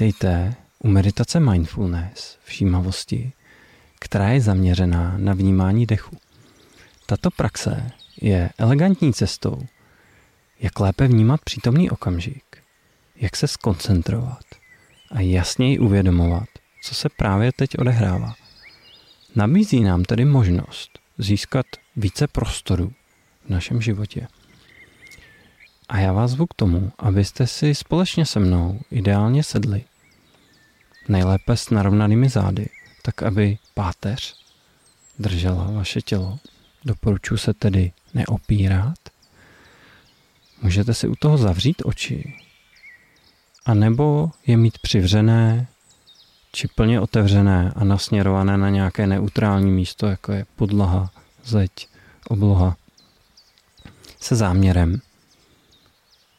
Vítejte u meditace mindfulness, všímavosti, která je zaměřená na vnímání dechu. Tato praxe je elegantní cestou, jak lépe vnímat přítomný okamžik, jak se skoncentrovat a jasněji uvědomovat, co se právě teď odehrává. Nabízí nám tedy možnost získat více prostoru v našem životě. A já vás zvu k tomu, abyste si společně se mnou ideálně sedli. Nejlépe s narovnanými zády, tak aby páteř držela vaše tělo. Doporučuji se tedy neopírat. Můžete si u toho zavřít oči. A nebo je mít přivřené či plně otevřené a nasměrované na nějaké neutrální místo, jako je podlaha, zeď, obloha, se záměrem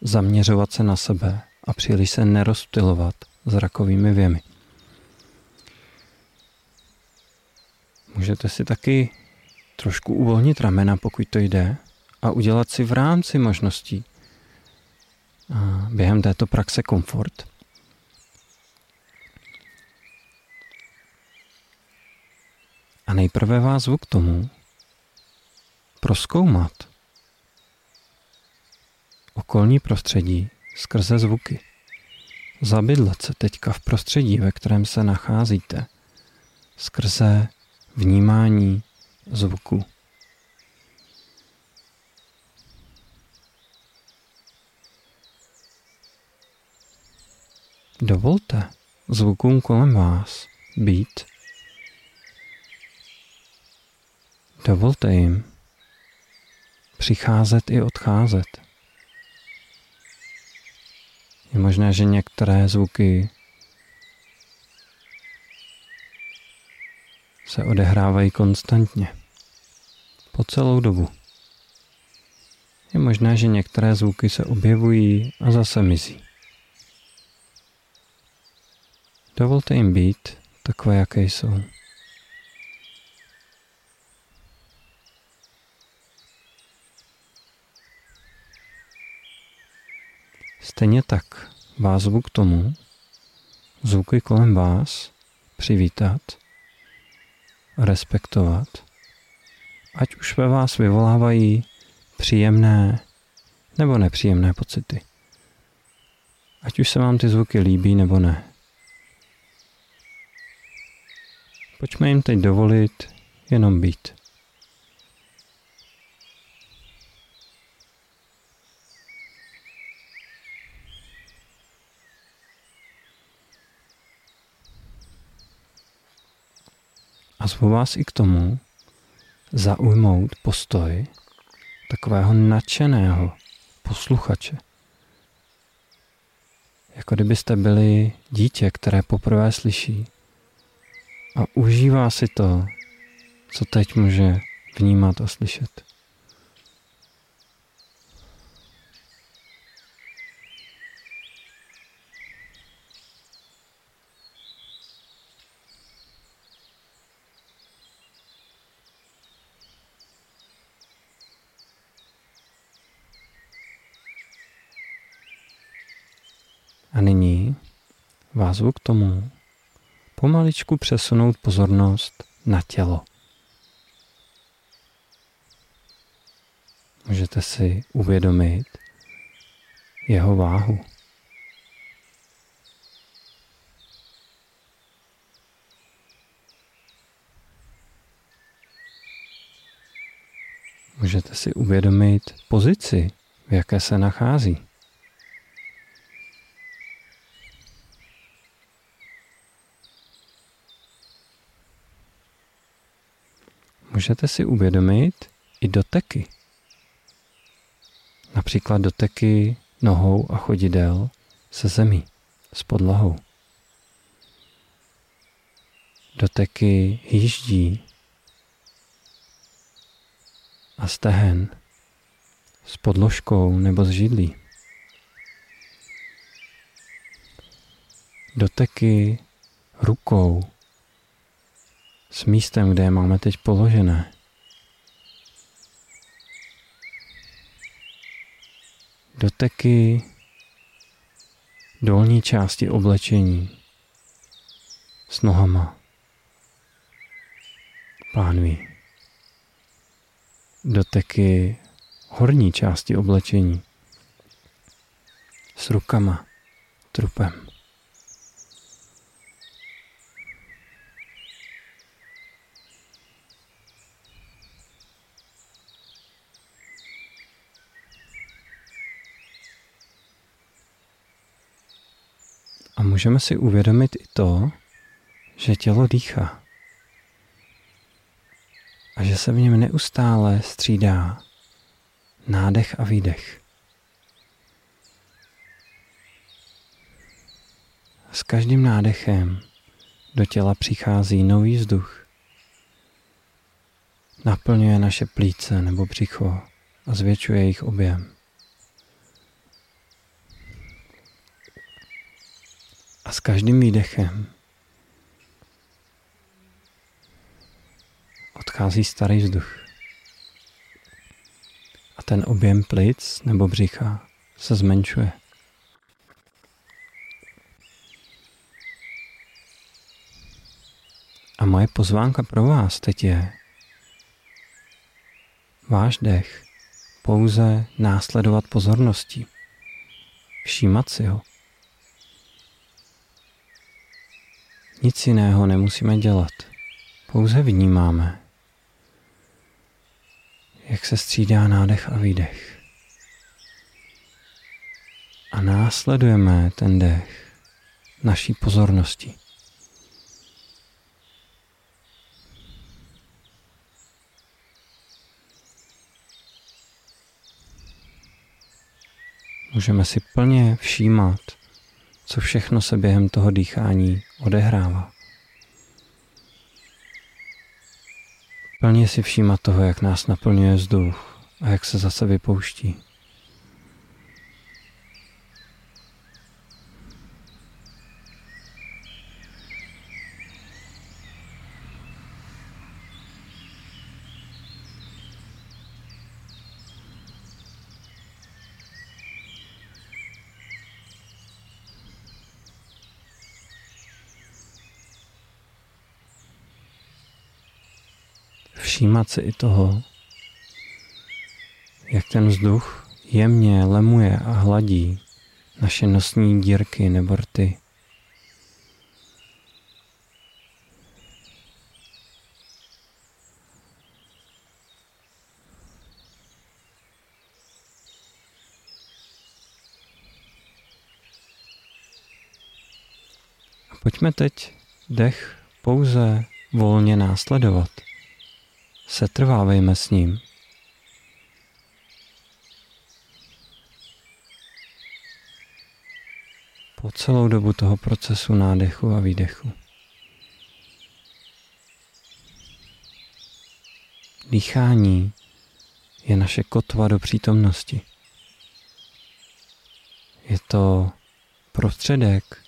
zaměřovat se na sebe a příliš se nerozptilovat zrakovými věmy. Můžete si taky trošku uvolnit ramena, pokud to jde, a udělat si v rámci možností během této praxe komfort. A nejprve vás zvu k tomu proskoumat okolní prostředí skrze zvuky. Zabydlet se teďka v prostředí, ve kterém se nacházíte, skrze vnímání zvuku. Dovolte zvukům kolem vás být. Dovolte jim přicházet i odcházet. Je možné, že některé zvuky se odehrávají konstantně po celou dobu. Je možné, že některé zvuky se objevují a zase mizí. Dovolte jim být takové, jaké jsou. Stejně tak vás zvu k tomu, zvuky kolem vás přivítat, respektovat, ať už ve vás vyvolávají příjemné nebo nepříjemné pocity. Ať už se vám ty zvuky líbí nebo ne. Pojďme jim teď dovolit jenom být. A zvu vás i k tomu zaujmout postoj takového nadšeného posluchače. Jako kdybyste byli dítě, které poprvé slyší a užívá si to, co teď může vnímat a slyšet. A nyní vás k tomu pomaličku přesunout pozornost na tělo. Můžete si uvědomit jeho váhu. Můžete si uvědomit pozici, v jaké se nachází. Můžete si uvědomit i doteky. Například doteky nohou a chodidel se zemí, s podlahou. Doteky hýždí a stehen s podložkou nebo s židlí. Doteky rukou s místem, kde je máme teď položené. Doteky dolní části oblečení s nohama. Pánví. Doteky horní části oblečení s rukama, trupem. A můžeme si uvědomit i to, že tělo dýchá a že se v něm neustále střídá nádech a výdech. S každým nádechem do těla přichází nový vzduch. Naplňuje naše plíce nebo břicho a zvětšuje jejich objem. A s každým výdechem odchází starý vzduch. A ten objem plic nebo břicha se zmenšuje. A moje pozvánka pro vás teď je váš dech pouze následovat pozorností, všímat si ho. Nic jiného nemusíme dělat, pouze vnímáme, jak se střídá nádech a výdech. A následujeme ten dech naší pozornosti. Můžeme si plně všímat, co všechno se během toho dýchání odehrává. Plně si všímat toho, jak nás naplňuje vzduch a jak se zase vypouští. Všímat si i toho, jak ten vzduch jemně lemuje a hladí naše nosní dírky nebo rty. Pojďme teď dech pouze volně následovat setrvávejme s ním. Po celou dobu toho procesu nádechu a výdechu. Dýchání je naše kotva do přítomnosti. Je to prostředek,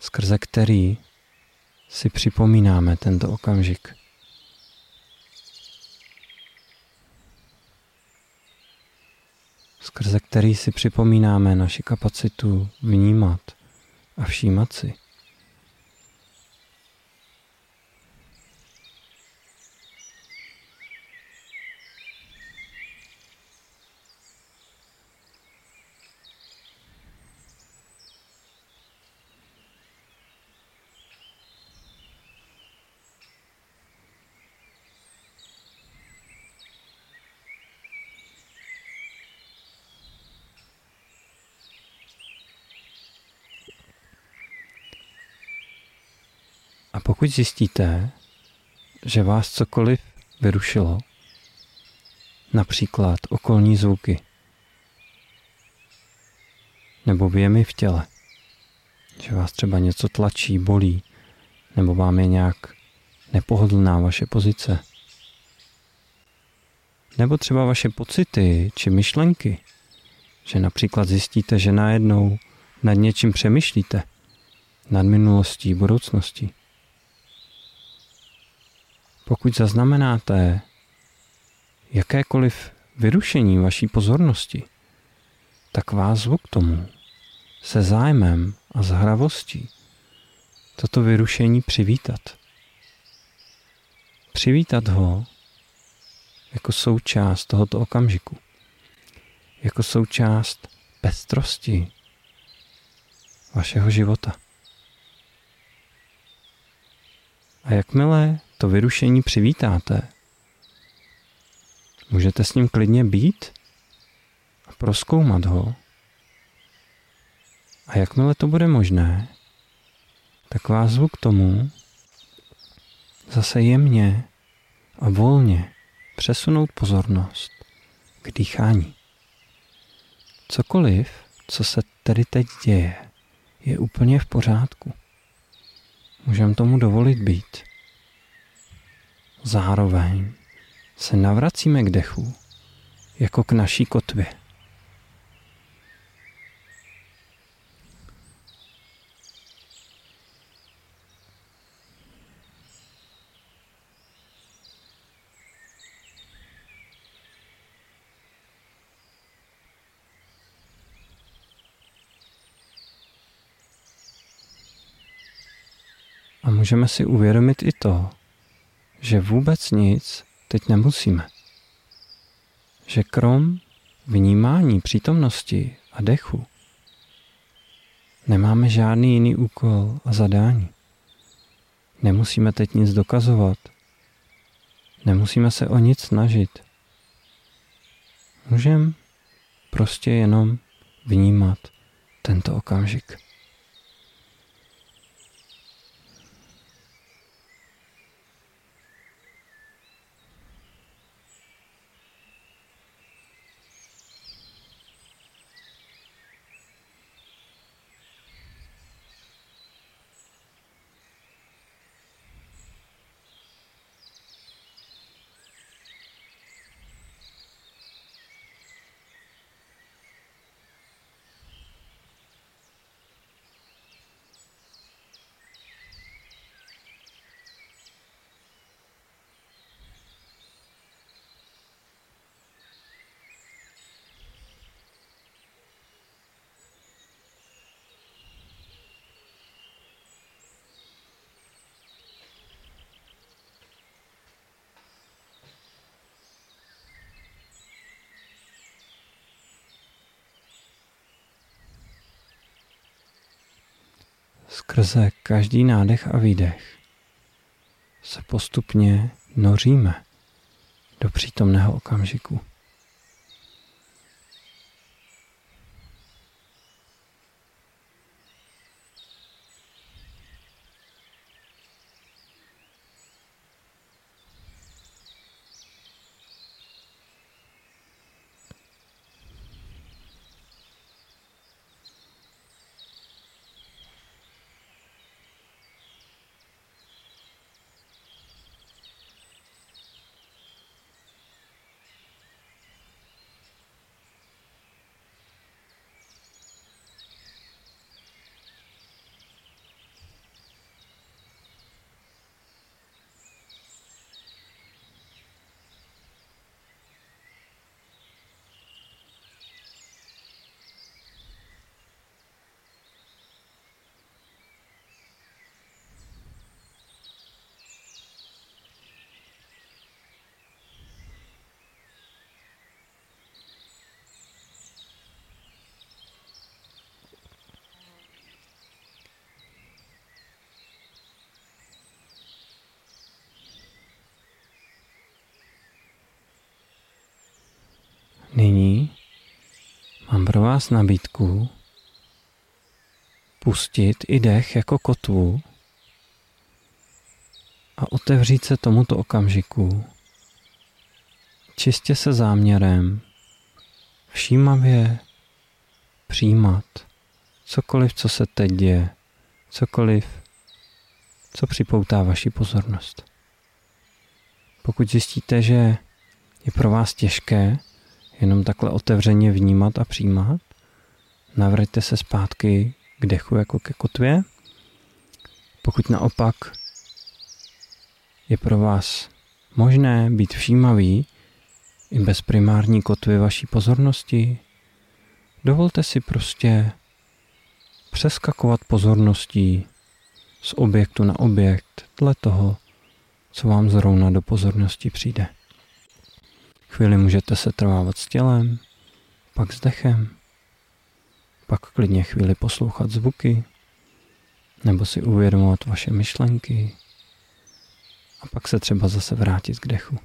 skrze který si připomínáme tento okamžik. Skrze který si připomínáme naši kapacitu vnímat a všímat si. A pokud zjistíte, že vás cokoliv vyrušilo, například okolní zvuky nebo věmy v těle, že vás třeba něco tlačí, bolí, nebo vám je nějak nepohodlná vaše pozice, nebo třeba vaše pocity či myšlenky, že například zjistíte, že najednou nad něčím přemýšlíte, nad minulostí, budoucností. Pokud zaznamenáte jakékoliv vyrušení vaší pozornosti, tak vás zvu k tomu, se zájmem a zhravostí toto vyrušení přivítat. Přivítat ho jako součást tohoto okamžiku, jako součást pestrosti vašeho života. A jakmile to vyrušení přivítáte, můžete s ním klidně být a proskoumat ho. A jakmile to bude možné, tak vás zvu k tomu zase jemně a volně přesunout pozornost k dýchání. Cokoliv, co se tedy teď děje, je úplně v pořádku. Můžeme tomu dovolit být. Zároveň se navracíme k dechu jako k naší kotvě. A můžeme si uvědomit i to, že vůbec nic teď nemusíme. Že krom vnímání přítomnosti a dechu nemáme žádný jiný úkol a zadání. Nemusíme teď nic dokazovat. Nemusíme se o nic snažit. Můžeme prostě jenom vnímat tento okamžik. Skrze každý nádech a výdech se postupně noříme do přítomného okamžiku. Nyní mám pro vás nabídku pustit i dech jako kotvu a otevřít se tomuto okamžiku čistě se záměrem všímavě přijímat cokoliv, co se teď děje, cokoliv, co připoutá vaši pozornost. Pokud zjistíte, že je pro vás těžké jenom takhle otevřeně vnímat a přijímat. Navraťte se zpátky k dechu jako ke kotvě. Pokud naopak je pro vás možné být všímavý i bez primární kotvy vaší pozornosti, dovolte si prostě přeskakovat pozorností z objektu na objekt dle toho, co vám zrovna do pozornosti přijde. Chvíli můžete se trvávat s tělem, pak s dechem, pak klidně chvíli poslouchat zvuky, nebo si uvědomovat vaše myšlenky a pak se třeba zase vrátit k dechu.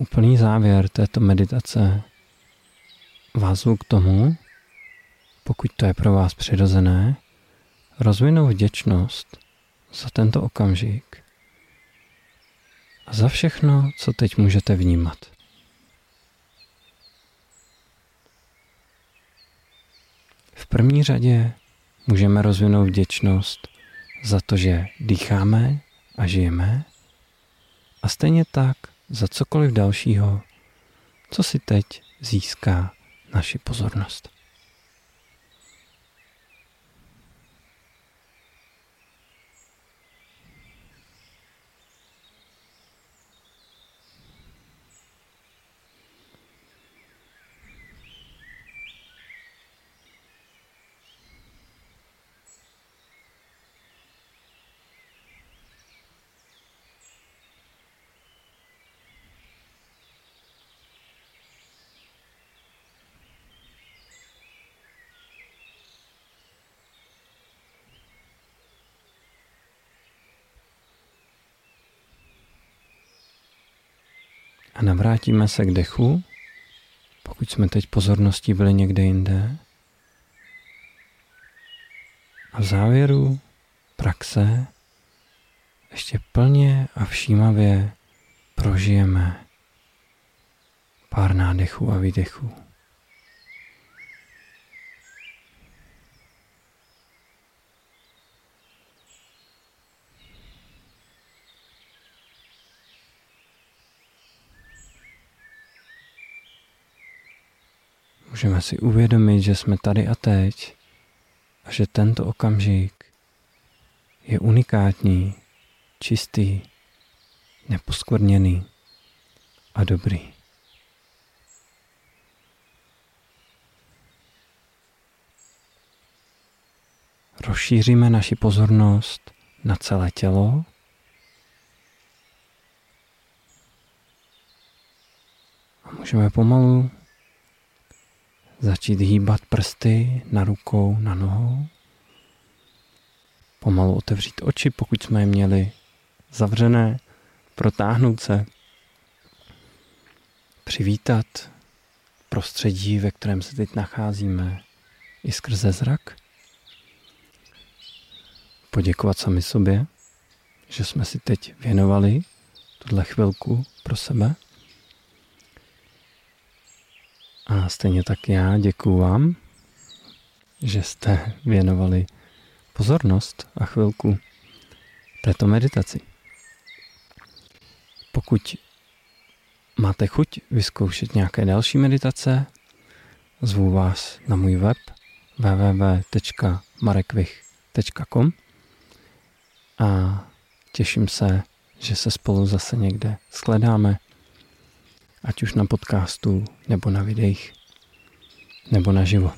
Úplný závěr této meditace vás k tomu, pokud to je pro vás přirozené, rozvinout vděčnost za tento okamžik a za všechno, co teď můžete vnímat. V první řadě můžeme rozvinout vděčnost za to, že dýcháme a žijeme a stejně tak za cokoliv dalšího, co si teď získá naši pozornost. A navrátíme se k dechu, pokud jsme teď pozorností byli někde jinde. A v závěru praxe ještě plně a všímavě prožijeme pár nádechů a výdechů. Můžeme si uvědomit, že jsme tady a teď a že tento okamžik je unikátní, čistý, neposkvrněný a dobrý. Rozšíříme naši pozornost na celé tělo. A můžeme pomalu začít hýbat prsty na rukou, na nohou. Pomalu otevřít oči, pokud jsme je měli zavřené, protáhnout se, přivítat prostředí, ve kterém se teď nacházíme, i skrze zrak. Poděkovat sami sobě, že jsme si teď věnovali tuhle chvilku pro sebe. A stejně tak já děkuju vám, že jste věnovali pozornost a chvilku této meditaci. Pokud máte chuť vyzkoušet nějaké další meditace, zvu vás na můj web www.marekvich.com a těším se, že se spolu zase někde shledáme ať už na podcastu, nebo na videích, nebo naživo.